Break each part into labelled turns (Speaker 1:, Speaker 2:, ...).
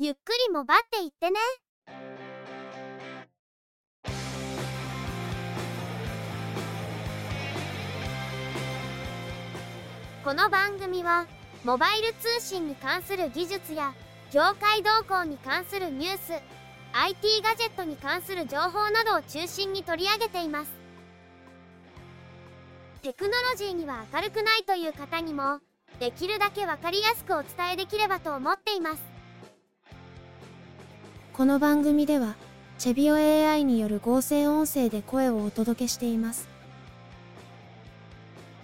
Speaker 1: ゆっくりもばっていってね。この番組はモバイル通信に関する技術や業界動向に関するニュース IT ガジェットに関する情報などを中心に取り上げていますテクノロジーには明るくないという方にもできるだけ分かりやすくお伝えできればと思っています
Speaker 2: この番組ではチェビオ AI による合成音声で声をお届けしています。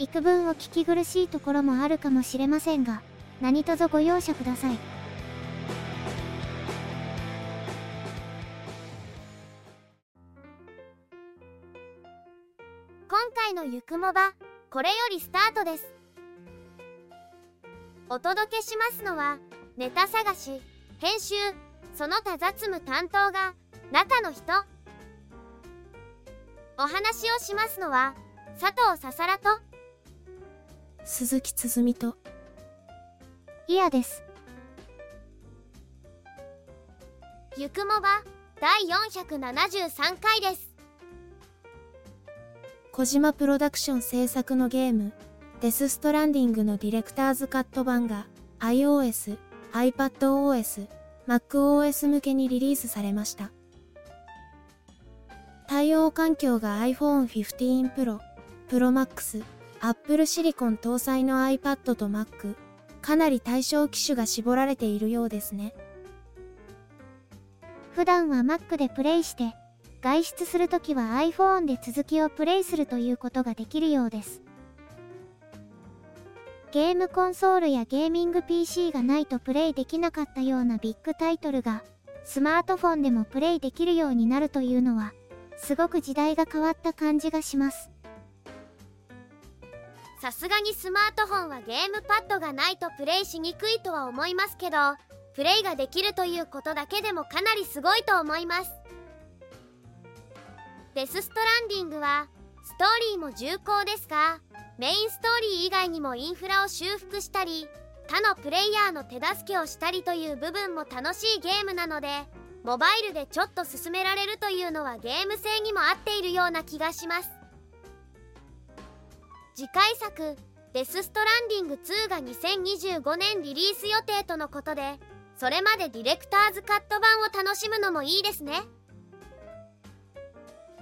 Speaker 1: 幾分お聞き苦しいところもあるかもしれませんが何卒ご容赦ください。今回のゆくもばこれよりスタートです。お届けしますのはネタ探し編集その他雑務担当が中の人。お話をしますのは佐藤ささらと。
Speaker 2: 鈴木つづみと。
Speaker 1: イヤです。ゆくもば第473回です。
Speaker 2: 小島プロダクション制作のゲームデスストランディングのディレクターズカット版が iOS、iPadOS、MacOS 向けにリリースされました。対応環境が iPhone 15 Pro、Pro Max、Apple Silicon 搭載の iPad と Mac、かなり対象機種が絞られているようですね。
Speaker 1: 普段は Mac でプレイして外出するときは iPhone で続きをプレイするということができるようですゲームコンソールやゲーミング PC がないとプレイできなかったようなビッグタイトルがスマートフォンでもプレイできるようになるというのはすごく時代が変わった感じがします。さすがにスマートフォンはゲームパッドがないとプレイしにくいとは思いますけどプレイができるということだけでもかなりすごいと思います。デスストランディングはストーリーも重厚ですがメインストーリー以外にもインフラを修復したり他のプレイヤーの手助けをしたりという部分も楽しいゲームなのでモバイルでちょっと進められるというのはゲーム性にも合っているような気がします。次回作「デス・ストランディング2」が2025年リリース予定とのことでそれまでディレクターズカット版を楽しむのもいいですね。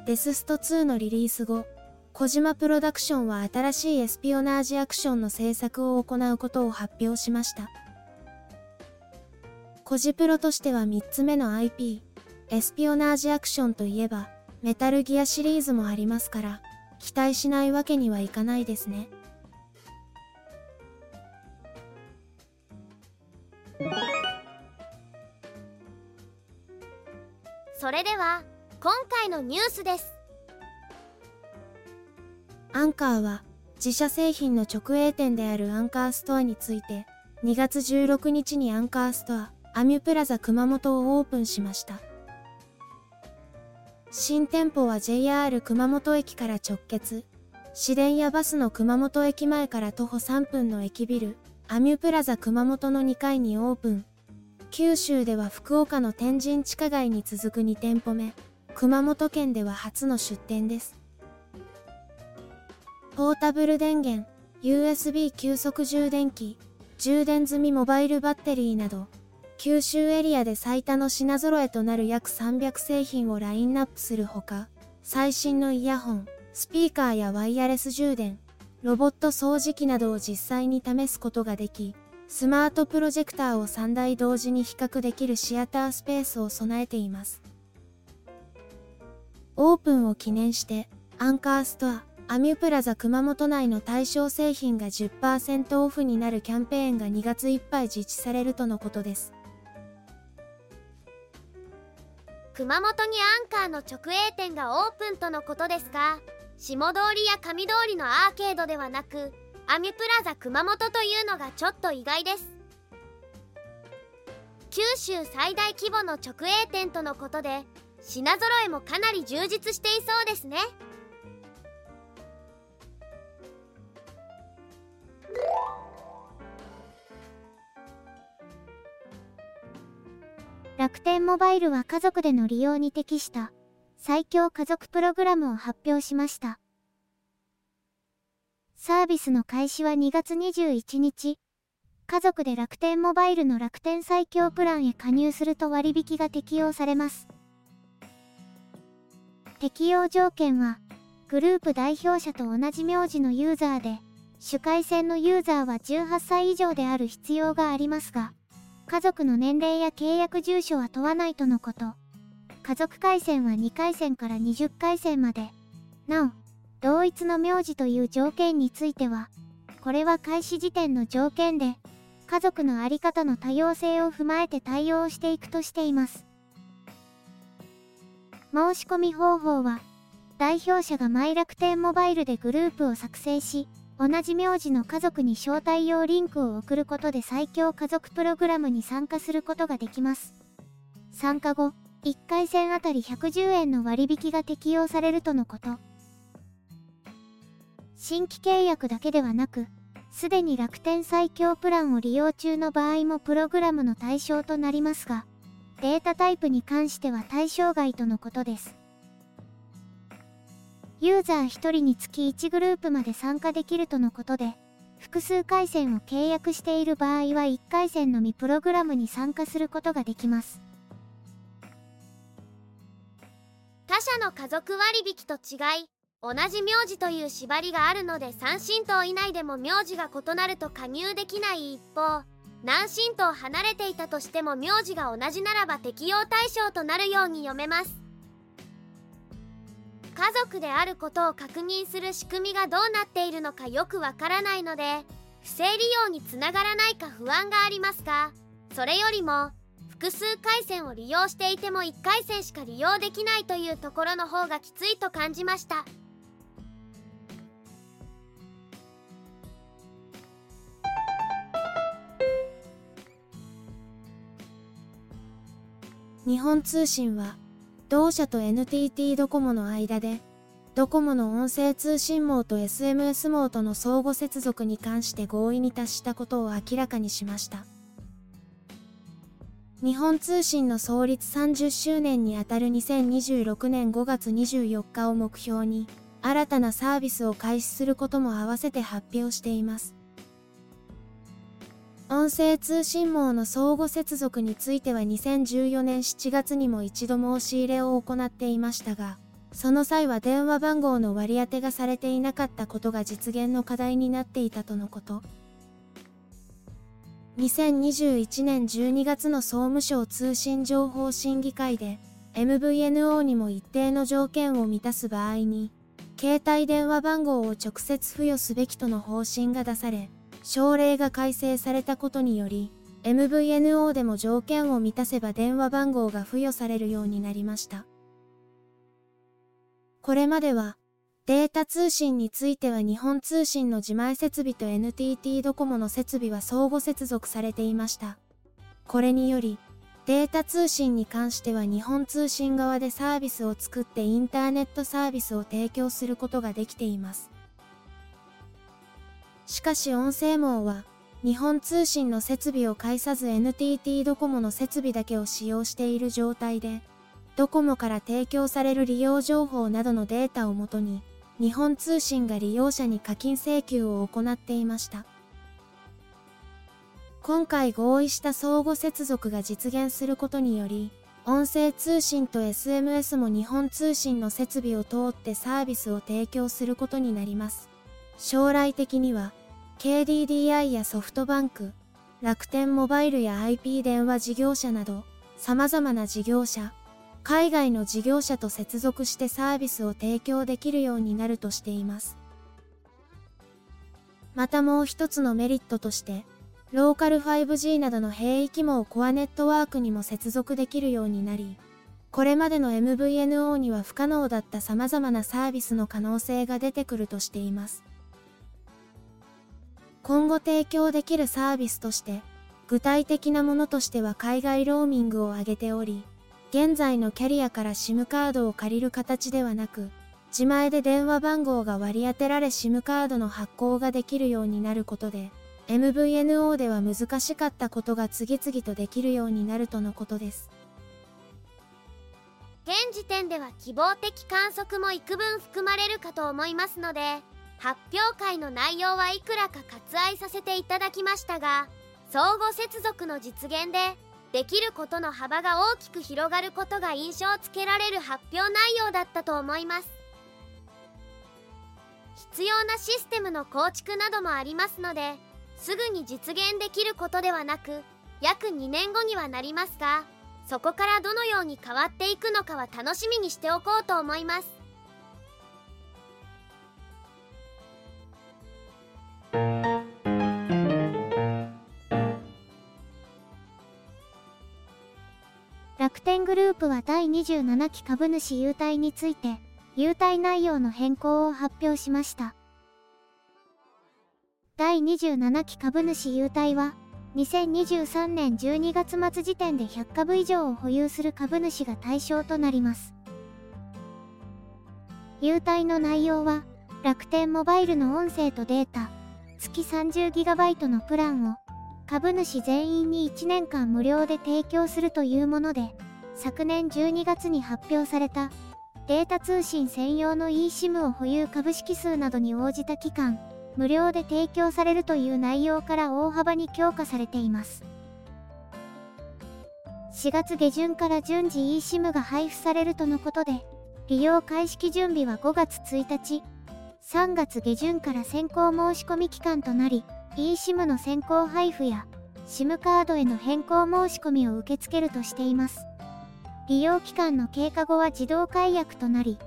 Speaker 2: デススト2のリリース後小島プロダクションは新しいエスピオナージアクションの制作を行うことを発表しました。コジプロとしては3つ目の IP、エスピオナージアクションといえば、メタルギアシリーズもありますから、期待しないわけにはいかないですね。
Speaker 1: それでは、今回のニュースです。
Speaker 2: アンカーは自社製品の直営店であるアンカーストアについて2月16日にアンカーストアアミュプラザ熊本をオープンしました。新店舗は JR 熊本駅から直結。市電やバスの熊本駅前から徒歩3分の駅ビルアミュプラザ熊本の2階にオープン。九州では福岡の天神地下街に続く2店舗目熊本県では初の出店です。ポータブル電源、USB 急速充電器、充電済みモバイルバッテリーなど、九州エリアで最多の品揃えとなる約300製品をラインナップするほか、最新のイヤホン、スピーカーやワイヤレス充電、ロボット掃除機などを実際に試すことができ、スマートプロジェクターを3台同時に比較できるシアタースペースを備えています。オープンを記念して、アンカーストア、アミュプラザ熊本内の対象製品が10%オフになるキャンペーンが2月いっぱい実施されるとのことです。
Speaker 1: 熊本にアンカーの直営店がオープンとのことですが、下通りや上通りのアーケードではなく、アミュプラザ熊本というのがちょっと意外です。九州最大規模の直営店とのことで、品揃えもかなり充実していそうですね。楽天モバイルは家族での利用に適した最強家族プログラムを発表しました。サービスの開始は2月21日。家族で楽天モバイルの楽天最強プランへ加入すると割引が適用されます。適用条件は、グループ代表者と同じ名字のユーザーで、主回線のユーザーは18歳以上である必要がありますが、家族の年齢や契約住所は問わないとのこと。家族回線は2回線から20回線まで。なお、同一の名字という条件については、これは開始時点の条件で、家族の在り方の多様性を踏まえて対応していくとしています。申し込み方法は、代表者がマイ楽天モバイルでグループを作成し、同じ名字の家族に招待用リンクを送ることで最強家族プログラムに参加することができます。参加後、1回戦あたり110円の割引が適用されるとのこと。新規契約だけではなく、すでに楽天最強プランを利用中の場合もプログラムの対象となりますが、データタイプに関しては対象外とのことです。ユーザー1人につき1グループまで参加できるとのことで、複数回線を契約している場合は1回線のみプログラムに参加することができます。
Speaker 3: 他社の家族割引と違い、同じ名字という縛りがあるので3神道以内でも名字が異なると加入できない一方何神道離れていたとしても名字が同じならば適用対象となるように読めます家族であることを確認する仕組みがどうなっているのかよくわからないので不正利用につながらないか不安がありますがそれよりも複数回線を利用していても1回線しか利用できないというところの方がきついと感じました。
Speaker 2: 日本通信は、同社と NTT ドコモの間で、ドコモの音声通信網と SMS 網との相互接続に関して合意に達したことを明らかにしました。日本通信の創立30周年にあたる2026年5月24日を目標に、新たなサービスを開始することも合わせて発表しています。音声通信網の相互接続については2014年7月にも一度申し入れを行っていましたが、その際は電話番号の割り当てがされていなかったことが実現の課題になっていたとのこと。2021年12月の総務省通信情報審議会で、MVNO にも一定の条件を満たす場合に、携帯電話番号を直接付与すべきとの方針が出され、省令が改正されたことにより、MVNO でも条件を満たせば電話番号が付与されるようになりました。これまでは、データ通信については日本通信の自前設備と NTT ドコモの設備は相互接続されていました。これにより、データ通信に関しては日本通信側でサービスを作ってインターネットサービスを提供することができています。しかし音声網は、日本通信の設備を介さず NTT ドコモの設備だけを使用している状態で、ドコモから提供される利用情報などのデータをもとに、日本通信が利用者に課金請求を行っていました。今回合意した相互接続が実現することにより、音声通信と SMS も日本通信の設備を通ってサービスを提供することになります。将来的には、KDDI やソフトバンク、楽天モバイルや IP 電話事業者など、様々な事業者、海外の事業者と接続してサービスを提供できるようになるとしています。またもう一つのメリットとして、ローカル 5G などの兵域網コアネットワークにも接続できるようになり、これまでの MVNO には不可能だった様々なサービスの可能性が出てくるとしています。今後提供できるサービスとして、具体的なものとしては海外ローミングを挙げており、現在のキャリアから SIM カードを借りる形ではなく、自前で電話番号が割り当てられ SIM カードの発行ができるようになることで、MVNO では難しかったことが次々とできるようになるとのことです。
Speaker 1: 現時点では希望的観測も幾分含まれるかと思いますので発表会の内容はいくらか割愛させていただきましたが相互接続の実現でできることの幅が大きく広がることが印象をつけられる発表内容だったと思います。必要なシステムの構築などもありますのですぐに実現できることではなく約2年後にはなりますがそこからどのように変わっていくのかは楽しみにしておこうと思います。
Speaker 4: 天グループは第27期株主優待について、優待内容の変更を発表しました。第27期株主優待は、2023年12月末時点で100株以上を保有する株主が対象となります。優待の内容は、楽天モバイルの音声とデータ、月 30GB のプランを、株主全員に1年間無料で提供するというもので、昨年12月に発表された、データ通信専用の eSIM を保有株式数などに応じた期間、無料で提供されるという内容から大幅に強化されています。4月下旬から順次 eSIM が配布されるとのことで、利用開始準備は5月1日、3月下旬から先行申し込み期間となり、eSIM の先行配布や SIM カードへの変更申し込みを受け付けるとしています。利用期間の経過後は自動解約となり、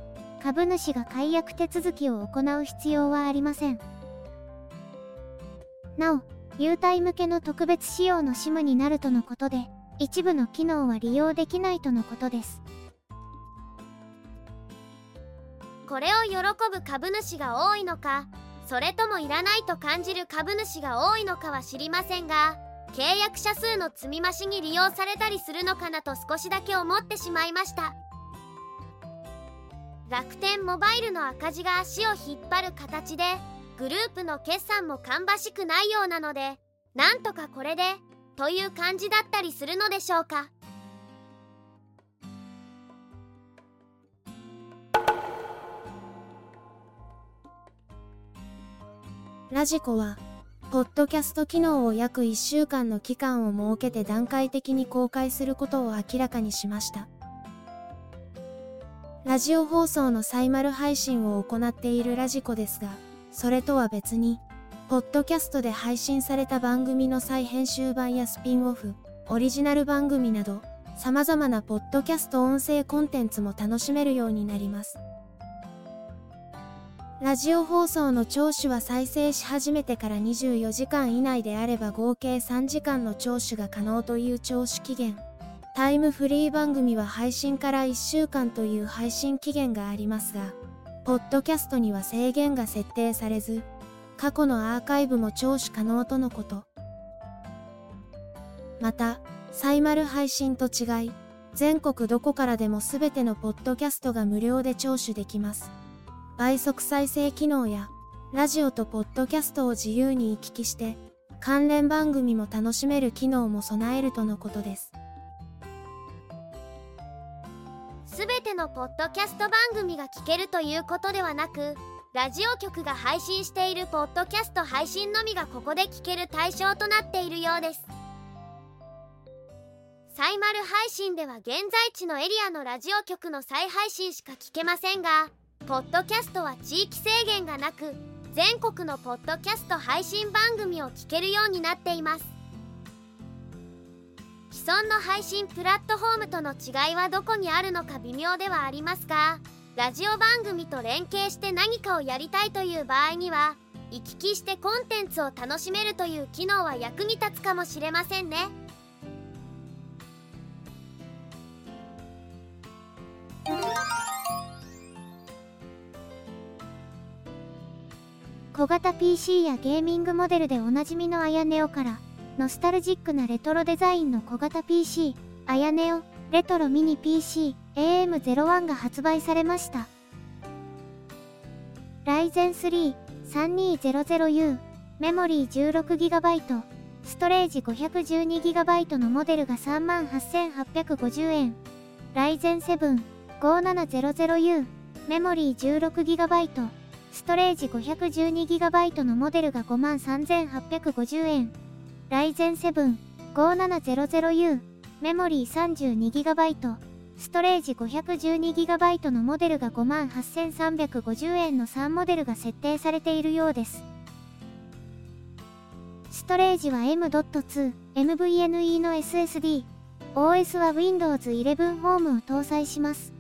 Speaker 4: 株主が解約手続きを行う必要はありません。なお、優待向けの特別仕様の SIM になるとのことで、一部の機能は利用できないとのことです。
Speaker 1: これを喜ぶ株主が多いのか、それともいらないと感じる株主が多いのかは知りませんが、契約者数の積み増しに利用されたりするのかなと少しだけ思ってしまいました。楽天モバイルの赤字が足を引っ張る形でグループの決算も芳しくないようなのでなんとかこれでという感じだったりするのでしょうか
Speaker 2: ラジコはポッドキャスト機能を約1週間の期間を設けて段階的に公開することを明らかにしましたラジオ放送のサイマル配信を行っているラジコですがそれとは別に、ポッドキャストで配信された番組の再編集版やスピンオフ、オリジナル番組など、様々なポッドキャスト音声コンテンツも楽しめるようになります。ラジオ放送の聴取は再生し始めてから24時間以内であれば合計3時間の聴取が可能という聴取期限。タイムフリー番組は配信から1週間という配信期限がありますが、ポッドキャストには制限が設定されず、過去のアーカイブも聴取可能とのこと。また、サイマル配信と違い、全国どこからでもすべてのポッドキャストが無料で聴取できます。倍速再生機能や、ラジオとポッドキャストを自由に行き来して、関連番組も楽しめる機能も備えるとのことです。
Speaker 1: 全てのポッドキャスト番組が聞けるということではなくラジオ局が配信しているポッドキャスト配信のみがここで聞ける対象となっているようですサイマル配信では現在地のエリアのラジオ局の再配信しか聞けませんがポッドキャストは地域制限がなく全国のポッドキャスト配信番組を聞けるようになっています。既存の配信プラットフォームとの違いはどこにあるのか微妙ではありますがラジオ番組と連携して何かをやりたいという場合には行き来してコンテンツを楽しめるという機能は役に立つかもしれませんね。
Speaker 4: 小型 PC やゲーミングモデルでおなじみのあやねおからノスタルジックなレトロデザインの小型 PC、あやねお、レトロミニ PC、AM01 が発売されました。Ryzen 3 3200U、メモリー 16GB、ストレージ 512GB のモデルが38,850円。Ryzen 7
Speaker 1: 5700U、メモリー 16GB、ストレージ 512GB のモデルが53,850円。ライゼン7 5700U、メモリー 32GB、ストレージ 512GB のモデルが58,350円の3モデルが設定されているようです。ストレージは M.2、MVNE の SSD、OS は Windows 11 Home を搭載します。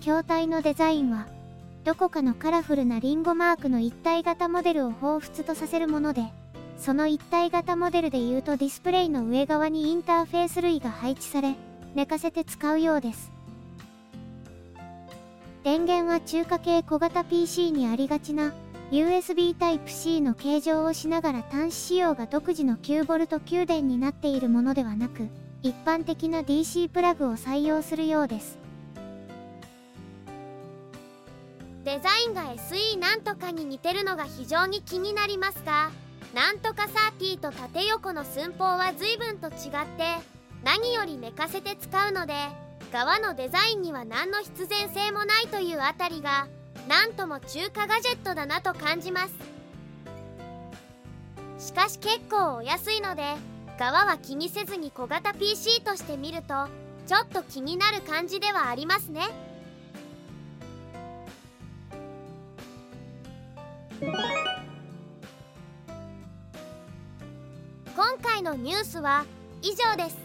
Speaker 1: 筐体のデザインは、どこかのカラフルなリンゴマークの一体型モデルを彷彿とさせるもので、その一体型モデルで言うとディスプレイの上側にインターフェース類が配置され、寝かせて使うようです。電源は中華系小型 PC にありがちな USB Type-C の形状をしながら端子仕様が独自の 9V 給電になっているものではなく、一般的な DC プラグを採用するようです。
Speaker 5: デザインが SE なんとかに似てるのが非常に気になりますが、なんとか30と縦横の寸法は随分と違って何より寝かせて使うので側のデザインには何の必然性もないというあたりがなんとも中華ガジェットだなと感じます。しかし結構お安いので側は気にせずに小型 PC として見るとちょっと気になる感じではありますね。今回のニュースは以上です。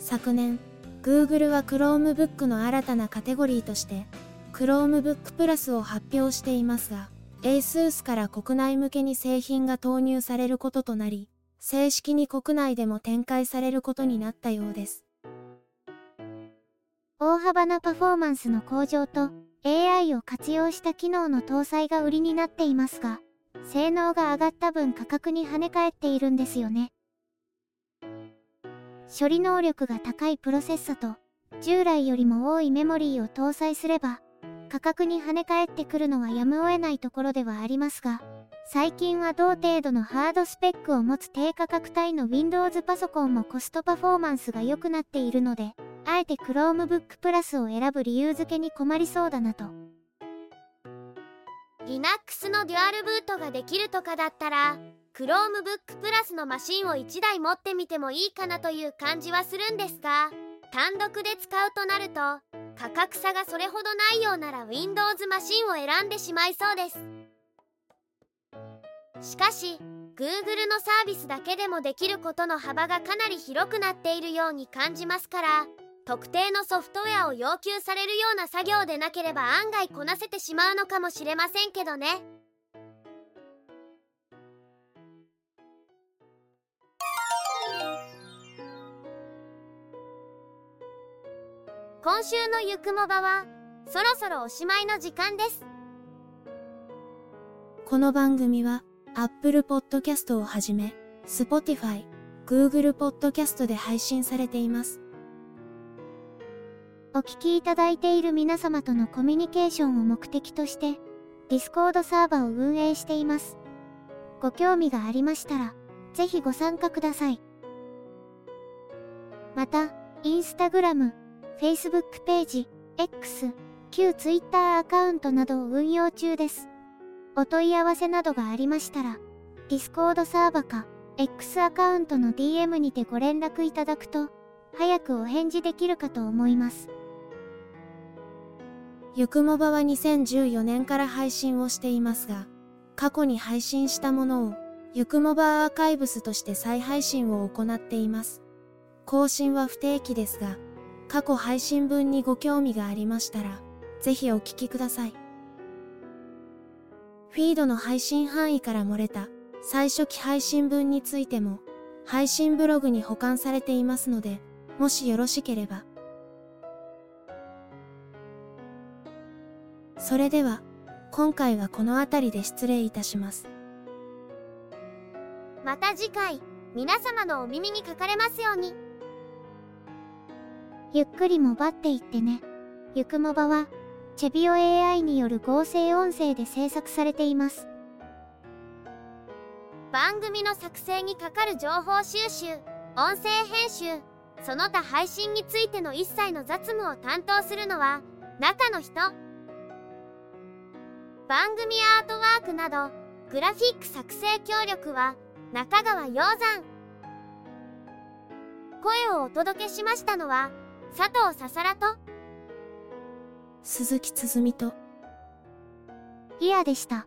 Speaker 2: 昨年 Google は Chromebook の新たなカテゴリーとして Chromebook Plus を発表していますが ASUS から国内向けに製品が投入されることとなり正式に国内でも展開されることになったようです。
Speaker 1: 大幅なパフォーマンスの向上と AI を活用した機能の搭載が売りになっていますが性能が上がった分価格に跳ね返っているんですよね。処理能力が高いプロセッサと従来よりも多いメモリーを搭載すれば価格に跳ね返ってくるのはやむを得ないところではありますが最近は同程度のハードスペックを持つ低価格帯の Windows パソコンもコストパフォーマンスが良くなっているのであえて Chromebook Plus を選ぶ理由付けに困りそうだなと。
Speaker 5: Linux のデュアルブートができるとかだったら Chromebook Plus のマシンを1台持ってみてもいいかなという感じはするんですが単独で使うとなると価格差がそれほどないようなら Windows マシンを選んでしまいそうです。しかし Google のサービスだけでもできることの幅がかなり広くなっているように感じますから特定のソフトウェアを要求されるような作業でなければ案外こなせてしまうのかもしれませんけどね。今週のゆくもばはそろそろおしまいの時間です
Speaker 2: この番組は Apple Podcast をはじめ Spotify、Google Podcast で配信されています
Speaker 1: お聞きいただいている皆様とのコミュニケーションを目的として Discord サーバを運営していますご興味がありましたらぜひご参加くださいまた Instagram Facebook ページ、X、旧 Twitter アカウントなどを運用中です。お問い合わせなどがありましたら、Discord サーバか X アカウントの DM にてご連絡いただくと、早くお返事できるかと思います。
Speaker 2: ゆくもばは2014年から配信をしていますが、過去に配信したものを、ゆくもばアーカイブスとして再配信を行っています。更新は不定期ですが、過去配信分にご興味がありましたら、ぜひお聞きください。フィードの配信範囲から漏れた最初期配信分についても、配信ブログに保管されていますので、もしよろしければ。それでは、今回はこの辺りで失礼いたします。
Speaker 5: また次回、皆様のお耳にかかれますように。
Speaker 1: ゆっくりもばっていってね。ゆくもばは、チェビオ AI による合成音声で制作されています。
Speaker 5: 番組の作成にかかる情報収集、音声編集、
Speaker 1: その他配信についての一切の雑務を担当するのは中の人番組アートワークなどグラフィック作成協力は中川鷹山声をお届けしましたのは佐藤ささらと
Speaker 2: 鈴木つづみと、
Speaker 4: イヤでした。